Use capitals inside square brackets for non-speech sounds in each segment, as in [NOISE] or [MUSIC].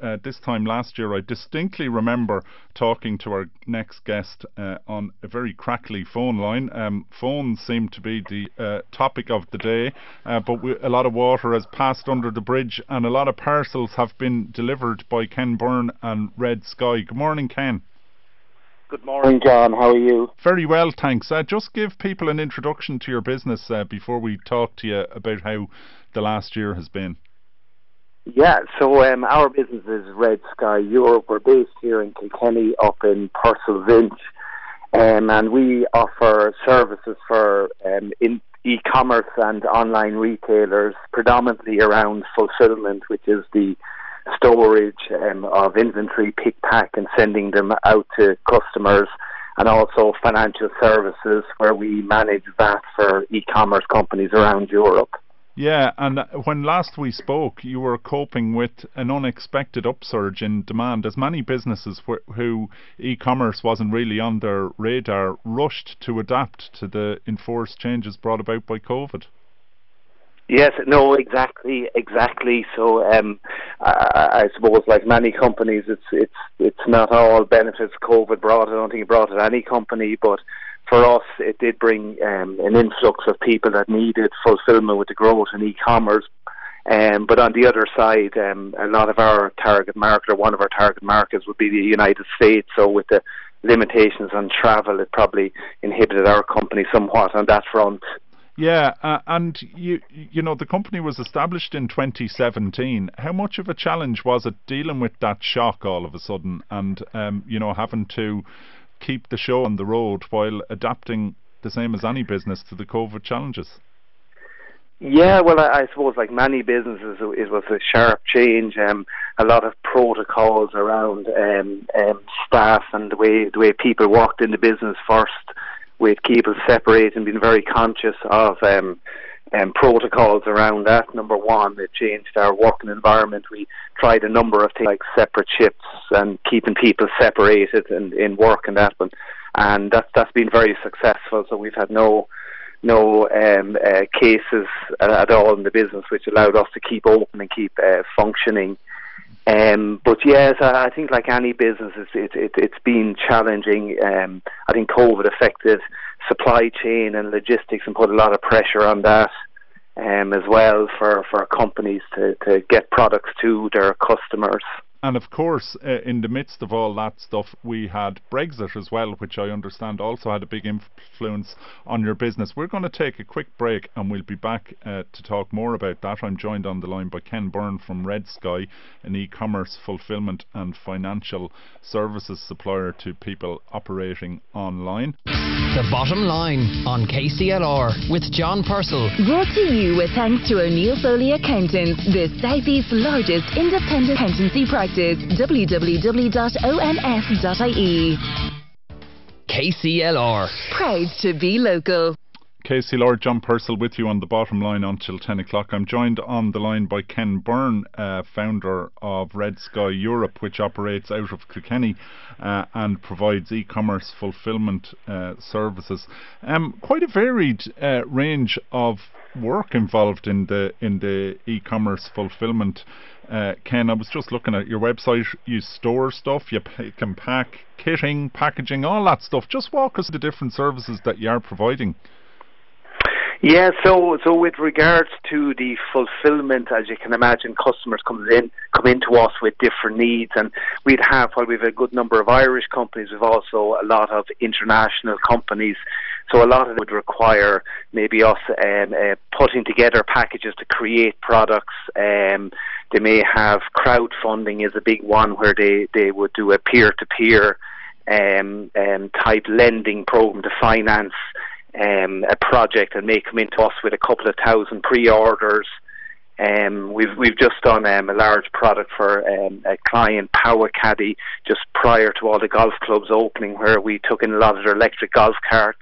uh, this time last year, I distinctly remember talking to our next guest uh, on a very crackly phone line. Um, phones seem to be the uh, topic of the day, uh, but we, a lot of water has passed under the bridge and a lot of parcels have been delivered by Ken Byrne and Red Sky. Good morning, Ken. Good morning, John. How are you? Very well, thanks. Uh, just give people an introduction to your business uh, before we talk to you about how the last year has been. Yeah, so um, our business is Red Sky Europe. We're based here in Kilkenny, up in Purcellsinch, um, and we offer services for um, in e-commerce and online retailers, predominantly around fulfillment, which is the storage um, of inventory, pick, pack, and sending them out to customers, and also financial services, where we manage that for e-commerce companies around Europe. Yeah, and when last we spoke, you were coping with an unexpected upsurge in demand as many businesses wh- who e commerce wasn't really on their radar rushed to adapt to the enforced changes brought about by COVID. Yes, no, exactly, exactly. So, um, I, I suppose, like many companies, it's it's it's not all benefits COVID brought. I don't think it brought it any company, but for us, it did bring um, an influx of people that needed fulfillment with the growth in e-commerce. Um, but on the other side, um, a lot of our target market, or one of our target markets, would be the United States. So with the limitations on travel, it probably inhibited our company somewhat on that front. Yeah, uh, and you you know the company was established in 2017. How much of a challenge was it dealing with that shock all of a sudden, and um, you know having to keep the show on the road while adapting the same as any business to the COVID challenges? Yeah, well, I, I suppose like many businesses, it was a sharp change. Um, a lot of protocols around um, um, staff and the way the way people walked in the business first, with people separating, being very conscious of um, um, protocols around that. Number one, it changed our working environment. We tried a number of things like separate shifts and keeping people separated in, in work and that one, and that's that's been very successful. So we've had no no um, uh, cases at all in the business, which allowed us to keep open and keep uh, functioning. Um, but yes, I, think like any business, it's it, it, it's been challenging. Um, I think COVID affected supply chain and logistics and put a lot of pressure on that um, as well for, for companies to, to get products to their customers. And of course, uh, in the midst of all that stuff, we had Brexit as well, which I understand also had a big influence on your business. We're going to take a quick break and we'll be back uh, to talk more about that. I'm joined on the line by Ken Byrne from Red Sky, an e commerce fulfillment and financial services supplier to people operating online. The Bottom Line on KCLR with John Purcell. Brought to you with thanks to O'Neill Foley Accountants, the Southeast's largest independent accountancy practice www.onf.ie. KCLR. Proud to be local. KCLR John Purcell with you on the bottom line until 10 o'clock. I'm joined on the line by Ken Byrne, uh, founder of Red Sky Europe, which operates out of Kilkenny uh, and provides e commerce fulfillment uh, services. Um, quite a varied uh, range of work involved in the in the e commerce fulfillment uh, Ken, I was just looking at your website. You store stuff, you p- can pack, kitting, packaging, all that stuff. Just walk us through the different services that you are providing. Yeah, so so with regards to the fulfillment, as you can imagine, customers come in come into us with different needs, and we'd have while we've a good number of Irish companies, we've also a lot of international companies. So a lot of it would require maybe us um, uh, putting together packages to create products. Um, they may have crowdfunding is a big one where they, they would do a peer to peer um um type lending program to finance um, a project and may come into us with a couple of thousand pre-orders. Um, we've we've just done um, a large product for um, a client, PowaKaddy, just prior to all the golf clubs opening, where we took in a lot of their electric golf carts,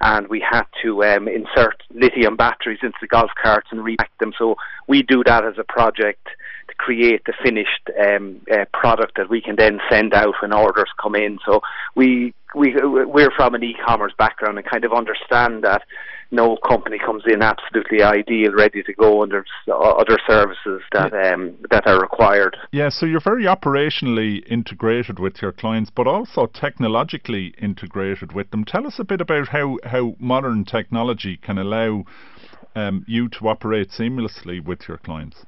and we had to um, insert lithium batteries into the golf carts and repack them. So we do that as a project to create the finished um, uh, product that we can then send out when orders come in. So we we we're from an e-commerce background and kind of understand that no company comes in absolutely ideal, ready to go, and there's other services that um, that are required. Yeah, so you're very operationally integrated with your clients, but also technologically integrated with them. Tell us a bit about how how modern technology can allow um, you to operate seamlessly with your clients.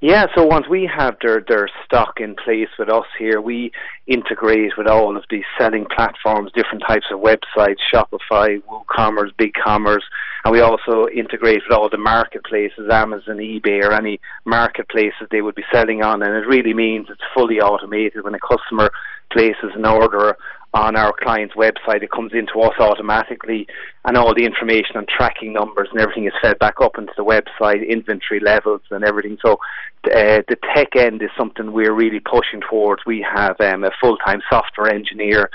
Yeah, so once we have their, their stock in place with us here, we integrate with all of these selling platforms, different types of websites, Shopify, WooCommerce, BigCommerce, and we also integrate with all the marketplaces, Amazon, eBay, or any marketplaces they would be selling on, and it really means it's fully automated when a customer places an order on our client's website. It comes into us automatically, and all the information and tracking numbers and everything is fed back up into the website, inventory levels and everything. So uh, the tech end is something we're really pushing towards. We have um, a full-time software engineer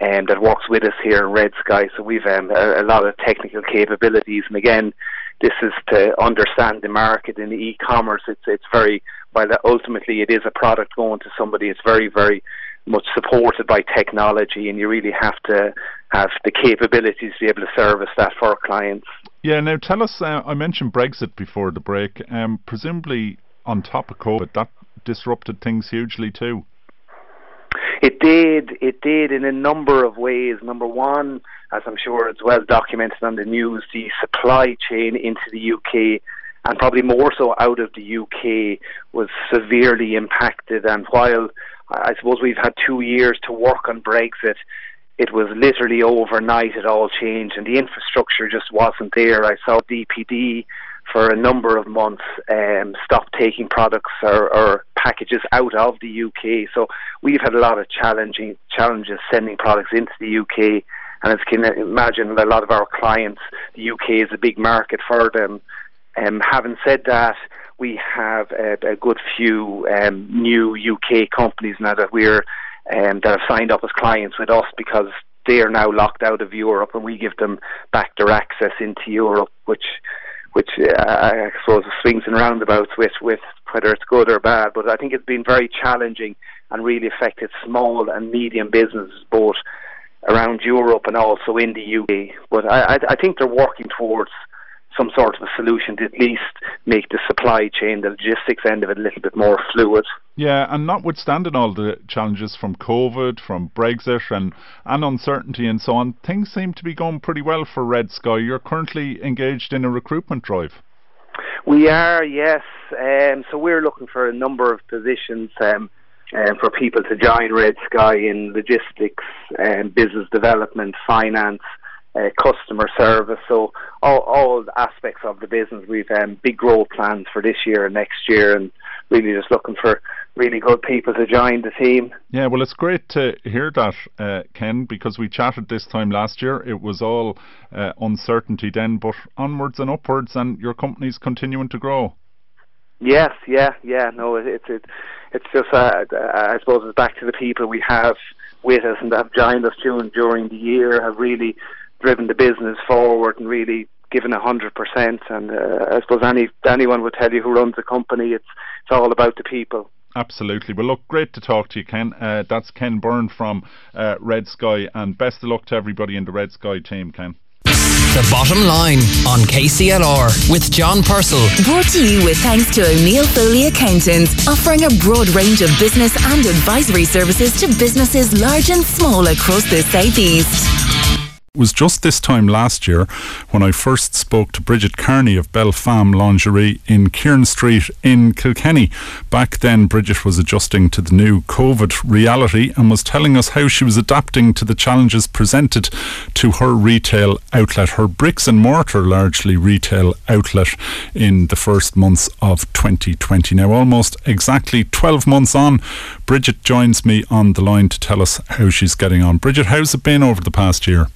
um, that works with us here in Red Sky, so we've um, a, a lot of technical capabilities. And again, this is to understand the market in e-commerce. It's it's very while ultimately it is a product going to somebody. It's very very much supported by technology, and you really have to have the capabilities to be able to service that for our clients. Yeah, now tell us. Uh, I mentioned Brexit before the break. Um, presumably, on top of COVID, that disrupted things hugely too. It did. It did in a number of ways. Number one, as I'm sure it's well documented on the news, the supply chain into the UK and probably more so out of the UK was severely impacted. And while I suppose we've had two years to work on Brexit. It was literally overnight it all changed and the infrastructure just wasn't there. I saw DPD for a number of months um, stop taking products or, or packages out of the UK. So we've had a lot of challenging challenges sending products into the UK. And as you can imagine, a lot of our clients, the UK is a big market for them. Um, having said that, we have a, a good few um, new UK companies now that we're um, that have signed up as clients with us because they are now locked out of Europe, and we give them back their access into Europe, which which uh, I suppose swings and roundabouts with with whether it's good or bad. But I think it's been very challenging and really affected small and medium businesses both around Europe and also in the UK. But I, I think they're working towards some sort of a solution to at least make the supply chain, the logistics end of it, a little bit more fluid. Yeah, and notwithstanding all the challenges from COVID, from Brexit, and, and uncertainty and so on, things seem to be going pretty well for Red Sky. You're currently engaged in a recruitment drive. We are, yes. Um, so we're looking for a number of positions. Um, um, for people to join Red Sky in logistics, um, business development, finance, uh, customer service. So all, all aspects of the business. We've um, big growth plans for this year and next year, and really just looking for really good people to join the team. Yeah, well, it's great to hear that, uh, Ken, because we chatted this time last year. It was all uh, uncertainty then, but onwards and upwards, and your company's continuing to grow. Yes, yeah, yeah. No, it, it's it, it's just uh, I suppose it's back to the people we have with us and that have joined us during during the year have really driven the business forward and really given a hundred percent. And uh, I suppose any anyone would tell you who runs a company, it's it's all about the people. Absolutely. Well, look, great to talk to you, Ken. Uh, that's Ken Byrne from uh, Red Sky, and best of luck to everybody in the Red Sky team, Ken. The bottom line on KCLR with John Purcell. Brought to you with thanks to O'Neill Foley Accountants, offering a broad range of business and advisory services to businesses large and small across the southeast was just this time last year when I first spoke to Bridget Kearney of Belle Femme Lingerie in Kieran Street in Kilkenny. Back then, Bridget was adjusting to the new COVID reality and was telling us how she was adapting to the challenges presented to her retail outlet, her bricks and mortar largely retail outlet in the first months of 2020. Now, almost exactly 12 months on, Bridget joins me on the line to tell us how she's getting on. Bridget, how's it been over the past year?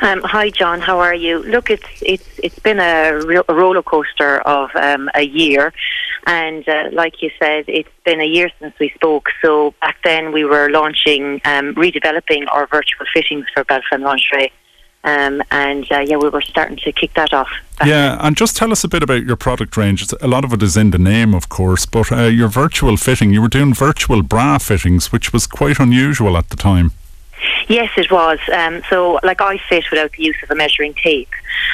Um, hi, John. How are you? Look, it's it's it's been a, real, a roller coaster of um, a year, and uh, like you said, it's been a year since we spoke. So back then we were launching, um, redeveloping our virtual fittings for Femme Lingerie, Um, and uh, yeah, we were starting to kick that off. Yeah, and just tell us a bit about your product range. A lot of it is in the name, of course, but uh, your virtual fitting, you were doing virtual bra fittings, which was quite unusual at the time. Yes, it was. Um, so, like, I fit without the use of a measuring tape,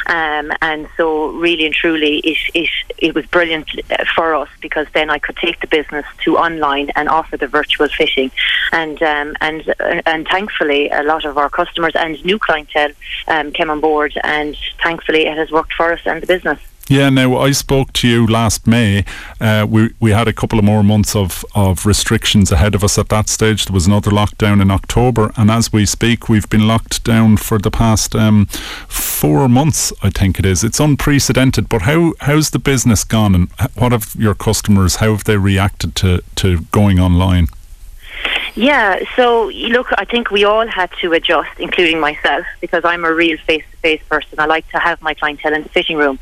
um, and so really and truly, it, it it was brilliant uh, for us because then I could take the business to online and offer the virtual fitting, and um, and uh, and thankfully, a lot of our customers and new clientele um, came on board, and thankfully, it has worked for us and the business. Yeah, now I spoke to you last May. Uh, we we had a couple of more months of, of restrictions ahead of us at that stage. There was another lockdown in October, and as we speak, we've been locked down for the past um, four months. I think it is. It's unprecedented. But how how's the business gone, and what have your customers? How have they reacted to to going online? Yeah, so look, I think we all had to adjust, including myself, because I'm a real face to face person. I like to have my clientele in the fitting room.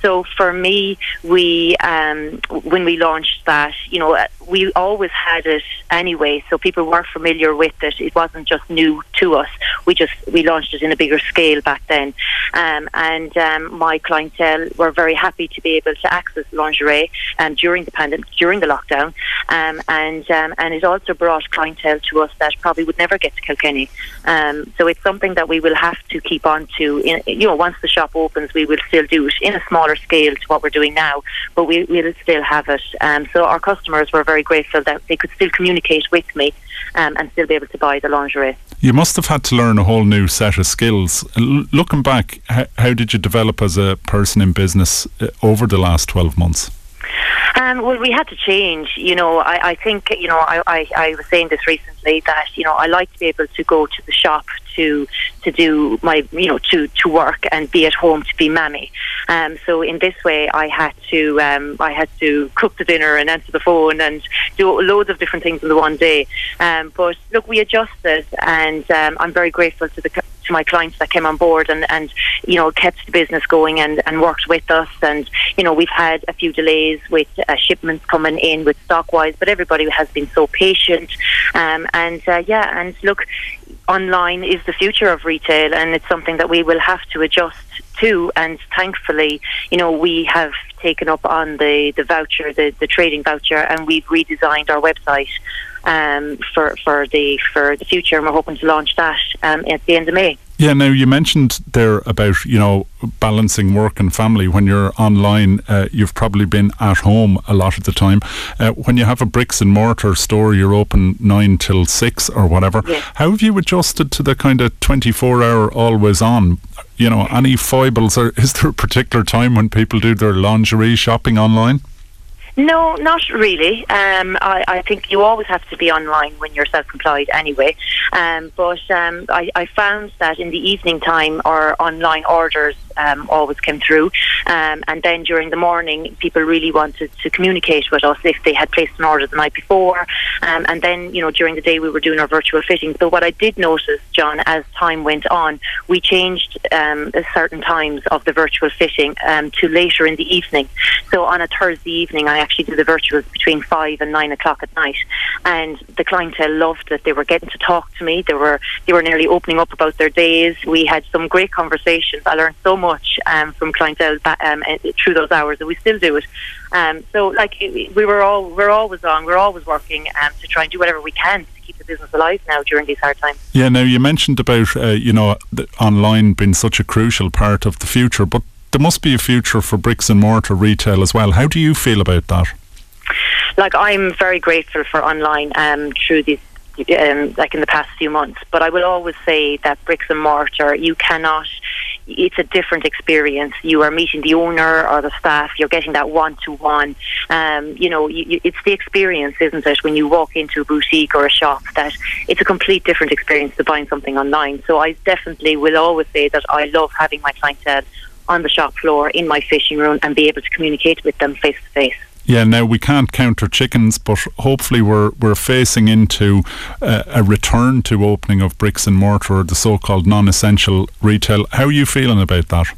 So for me, we um, when we launched that, you know, we always had it anyway, so people were familiar with it. It wasn't just new to us. We just we launched it in a bigger scale back then, um, and um, my clientele were very happy to be able to access lingerie um, during the pandemic, during the lockdown, um, and um, and it also brought clientele to us that probably would never get to Kilkenny. Um, so it's something that we will have to keep on to. In, you know, once the shop opens, we will still do it in a smaller scale to what we're doing now, but we will still have it. Um, so our customers were very grateful that they could still communicate with me um, and still be able to buy the lingerie. You must have had to learn a whole new set of skills. L- looking back, how, how did you develop as a person in business uh, over the last 12 months? Um, well, we had to change. You know, I, I think, you know, I, I, I was saying this recently that, you know, I like to be able to go to the shop to to do my you know to to work and be at home to be mammy. Um, so in this way, I had to um, I had to cook the dinner and answer the phone and do loads of different things in the one day. Um, but look, we adjusted, and um, I'm very grateful to the my clients that came on board and, and you know kept the business going and, and worked with us. And you know we've had a few delays with uh, shipments coming in with stock wise but everybody has been so patient. Um, and uh, yeah and look online is the future of retail and it's something that we will have to adjust to. And thankfully you know we have taken up on the the voucher the the trading voucher and we've redesigned our website um, for for the for the future. And we're hoping to launch that um, at the end of May yeah, now you mentioned there about you know balancing work and family. When you're online, uh, you've probably been at home a lot of the time. Uh, when you have a bricks and mortar store, you're open nine till six or whatever. How have you adjusted to the kind of twenty-four hour always on? You know, any foibles? Or is there a particular time when people do their lingerie shopping online? No, not really. Um, I, I, think you always have to be online when you're self-employed anyway. Um, but um, I, I, found that in the evening time, our online orders um, always came through, um, and then during the morning, people really wanted to communicate with us if they had placed an order the night before, um, and then you know during the day we were doing our virtual fitting. So what I did notice, John, as time went on, we changed certain times of the virtual fitting to later in the evening. So on a Thursday evening, I actually do the virtuals between five and nine o'clock at night, and the clientele loved that They were getting to talk to me. They were they were nearly opening up about their days. We had some great conversations. I learned so much um, from clientele um, eh, through those hours, and we still do it. Um, so, like we were all we're always on, we're always working um, to try and do whatever we can to keep the business alive now during these hard times. Yeah. Now you mentioned about uh, you know online being such a crucial part of the future, but there must be a future for bricks and mortar retail as well. How do you feel about that? Like I'm very grateful for online um, through these um, like in the past few months. But I will always say that bricks and mortar, you cannot. It's a different experience. You are meeting the owner or the staff. You're getting that one to one. You know, you, it's the experience, isn't it? When you walk into a boutique or a shop, that it's a complete different experience to buying something online. So I definitely will always say that I love having my clientele on the shop floor in my fishing room and be able to communicate with them face to face. Yeah, now we can't counter chickens, but hopefully we're we're facing into a return to opening of bricks and mortar, the so-called non-essential retail. How are you feeling about that?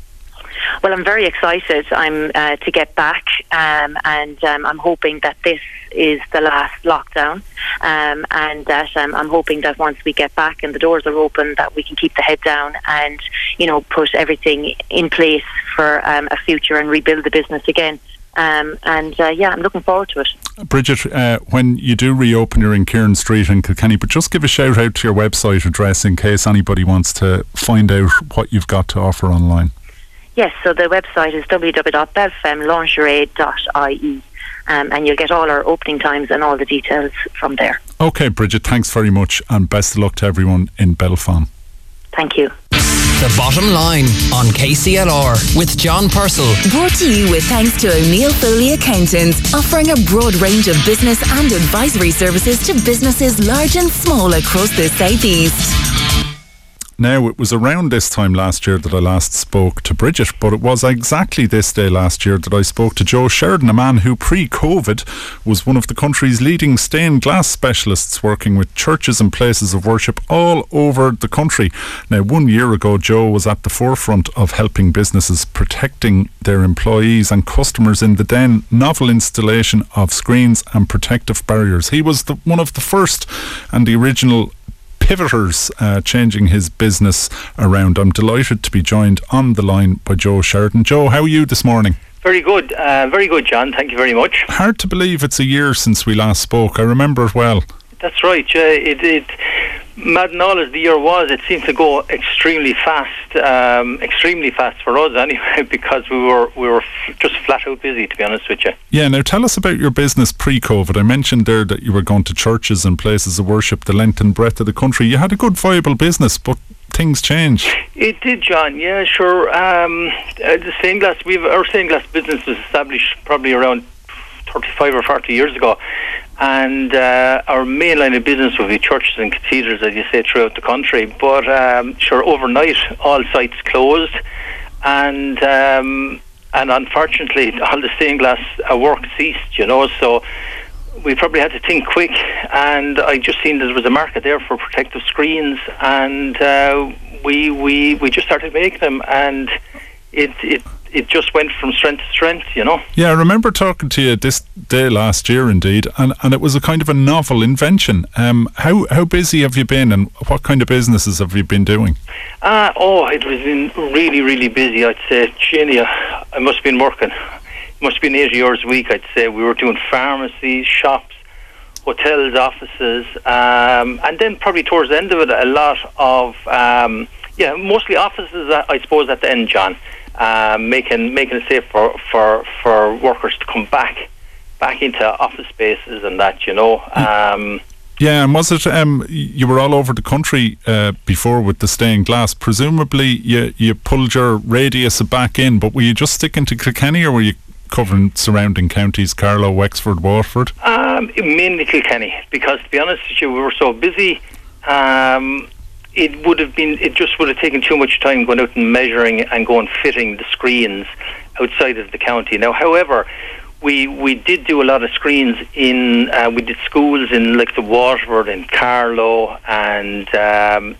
Well, I'm very excited. I'm uh, to get back, um, and um, I'm hoping that this is the last lockdown, um, and that um, I'm hoping that once we get back and the doors are open, that we can keep the head down and you know put everything in place for um, a future and rebuild the business again. Um, and uh, yeah, I'm looking forward to it. Bridget, uh, when you do reopen, you're in Kieran Street in Kilkenny, but just give a shout out to your website address in case anybody wants to find out what you've got to offer online. Yes, so the website is www.belfemlingerie.ie. Um, and you'll get all our opening times and all the details from there. Okay, Bridget, thanks very much, and best of luck to everyone in Belfast. Thank you. The bottom line on KCLR with John Purcell. Brought to you with thanks to O'Neill Foley Accountants, offering a broad range of business and advisory services to businesses large and small across the southeast. Now, it was around this time last year that I last spoke to Bridget, but it was exactly this day last year that I spoke to Joe Sheridan, a man who pre COVID was one of the country's leading stained glass specialists working with churches and places of worship all over the country. Now, one year ago, Joe was at the forefront of helping businesses protecting their employees and customers in the then novel installation of screens and protective barriers. He was the, one of the first and the original pivoters uh, changing his business around. I'm delighted to be joined on the line by Joe Sheridan. Joe, how are you this morning? Very good, uh, very good, John. Thank you very much. Hard to believe it's a year since we last spoke. I remember it well. That's right. Uh, it, it mad as the year was, it seemed to go extremely fast, um, extremely fast for us [LAUGHS] anyway, because we were we were f- just flat out busy. To be honest with you. Yeah. Now tell us about your business pre-COVID. I mentioned there that you were going to churches and places of worship the length and breadth of the country. You had a good viable business, but things changed. It did, John. Yeah, sure. Um, uh, the stained glass, we've our stained glass business was established probably around 35 or 40 years ago. And uh, our main line of business would be churches and cathedrals, as you say, throughout the country. But um, sure, overnight, all sites closed. And um, and unfortunately, [LAUGHS] all the stained glass uh, work ceased, you know. So we probably had to think quick. And I just seen there was a market there for protective screens. And uh, we, we, we just started making them. And it, it it just went from strength to strength, you know. Yeah, I remember talking to you this day last year, indeed, and, and it was a kind of a novel invention. Um, how how busy have you been, and what kind of businesses have you been doing? Uh, oh, it was been really, really busy. I'd say, Jenny, I must have been working. It must have been 80 hours a week, I'd say. We were doing pharmacies, shops, hotels, offices, um, and then probably towards the end of it, a lot of, um, yeah, mostly offices, I suppose, at the end, John um, making making it safe for, for, for workers to come back back into office spaces and that you know. Um, yeah, and was it um, you were all over the country uh, before with the stained glass? Presumably, you you pulled your radius back in, but were you just sticking to Kilkenny, or were you covering surrounding counties, Carlow, Wexford, Waterford? Um, mainly Kilkenny, because to be honest with you, we were so busy. Um, it would have been it just would have taken too much time going out and measuring and going fitting the screens outside of the county. Now, however, we we did do a lot of screens in uh, we did schools in like the Waterford and Carlow and um,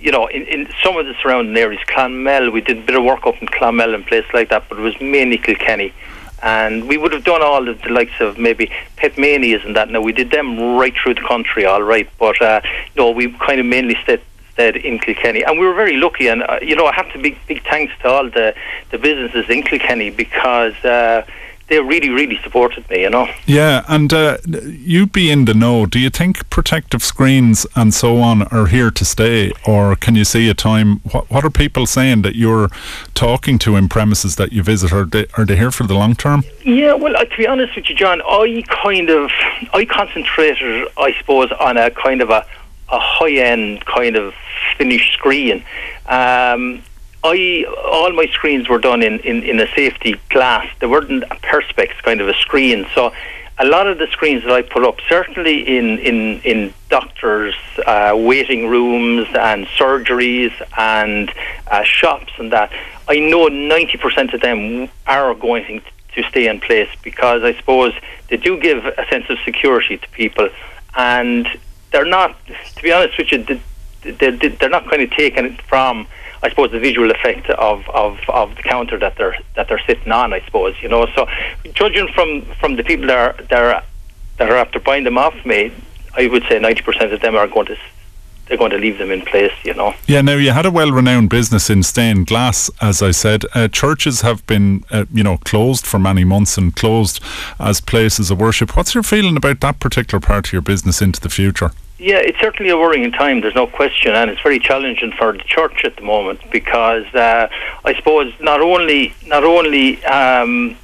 you know in, in some of the surrounding areas Clonmel. We did a bit of work up in Clonmel and places like that but it was mainly Kilkenny. And we would have done all of the likes of maybe Petmanias and that. Now we did them right through the country all right but uh, no we kind of mainly stayed in Kilkenny, and we were very lucky. And uh, you know, I have to big big thanks to all the the businesses in Kilkenny because. Uh, they really, really supported me, you know. Yeah, and uh, you be in the know. Do you think protective screens and so on are here to stay, or can you see a time? What, what are people saying that you're talking to in premises that you visit? Are they, are they here for the long term? Yeah, well, uh, to be honest with you, John, I kind of I concentrated, I suppose, on a kind of a a high end kind of finished screen. Um, I all my screens were done in, in, in a safety glass. They weren't a perspex kind of a screen. So a lot of the screens that I put up, certainly in in in doctors' uh, waiting rooms and surgeries and uh, shops and that, I know ninety percent of them are going to stay in place because I suppose they do give a sense of security to people and they're not. To be honest with you, they're, not kind of taking it from I suppose the visual effect of, of, of the counter that they're that they're sitting on. I suppose you know. So judging from from the people that are that are, that are after buying them off me, I would say ninety percent of them are going to they're going to leave them in place, you know. Yeah, now you had a well renowned business in stained glass, as I said. Uh, churches have been, uh, you know, closed for many months and closed as places of worship. What's your feeling about that particular part of your business into the future? Yeah, it's certainly a worrying time. There's no question, and it's very challenging for the church at the moment because uh, I suppose not only not only um,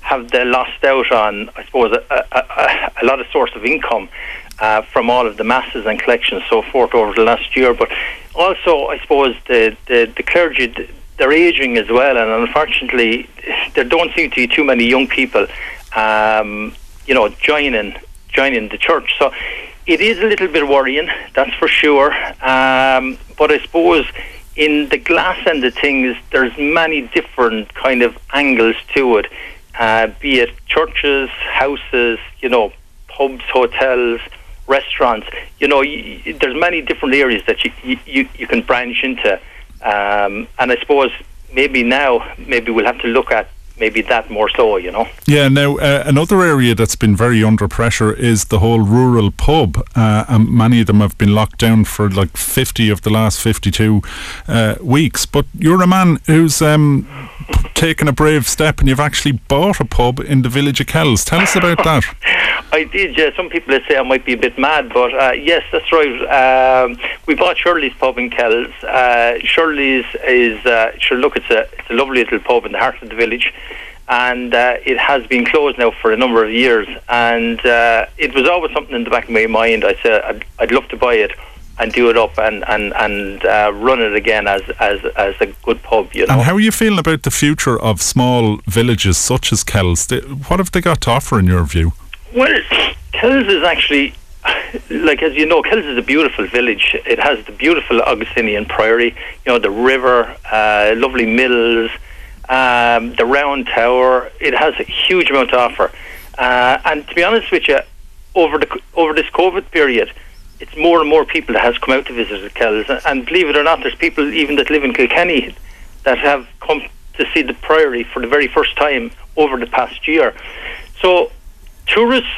have they lost out on I suppose a, a, a lot of source of income, uh, from all of the masses and collections so forth over the last year. But also, I suppose the the, the clergy they're aging as well, and unfortunately, there don't seem to be too many young people, um, you know, joining joining the church. So it is a little bit worrying, that's for sure. Um, but I suppose in the glass end of things, there's many different kind of angles to it. Uh, be it churches, houses, you know, pubs, hotels, restaurants. You know, y- there's many different areas that you you, you can branch into, um, and I suppose maybe now maybe we'll have to look at maybe that more so, you know. Yeah, now uh, another area that's been very under pressure is the whole rural pub. Uh, and many of them have been locked down for like 50 of the last 52 uh, weeks. But you're a man who's um, taken a brave step and you've actually bought a pub in the village of Kells. Tell us about that. [LAUGHS] I did, yeah. Some people say I might be a bit mad, but uh, yes, that's right. Um, we bought Shirley's Pub in Kells. Uh, Shirley's is, uh, sure, look, it's a, it's a lovely little pub in the heart of the village. And uh, it has been closed now for a number of years. And uh, it was always something in the back of my mind. I said I'd, I'd love to buy it and do it up and and and uh, run it again as as as a good pub. You know. And how are you feeling about the future of small villages such as Kells? What have they got to offer in your view? Well, Kells is actually, like as you know, Kells is a beautiful village. It has the beautiful Augustinian Priory, you know, the river, uh, lovely mills, um, the round tower. It has a huge amount to offer. Uh, and to be honest with you, over the over this COVID period, it's more and more people that has come out to visit the Kells. And believe it or not, there's people even that live in Kilkenny that have come to see the Priory for the very first time over the past year. So tourists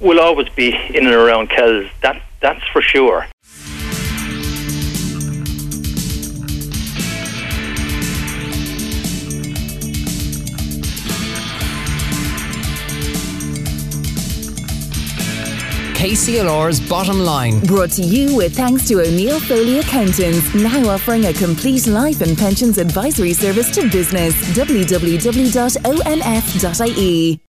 will always be in and around Kells. That that's for sure. KCLR's bottom line. Brought to you with thanks to O'Neill Foley Accountants, now offering a complete life and pensions advisory service to business. www.onf.ie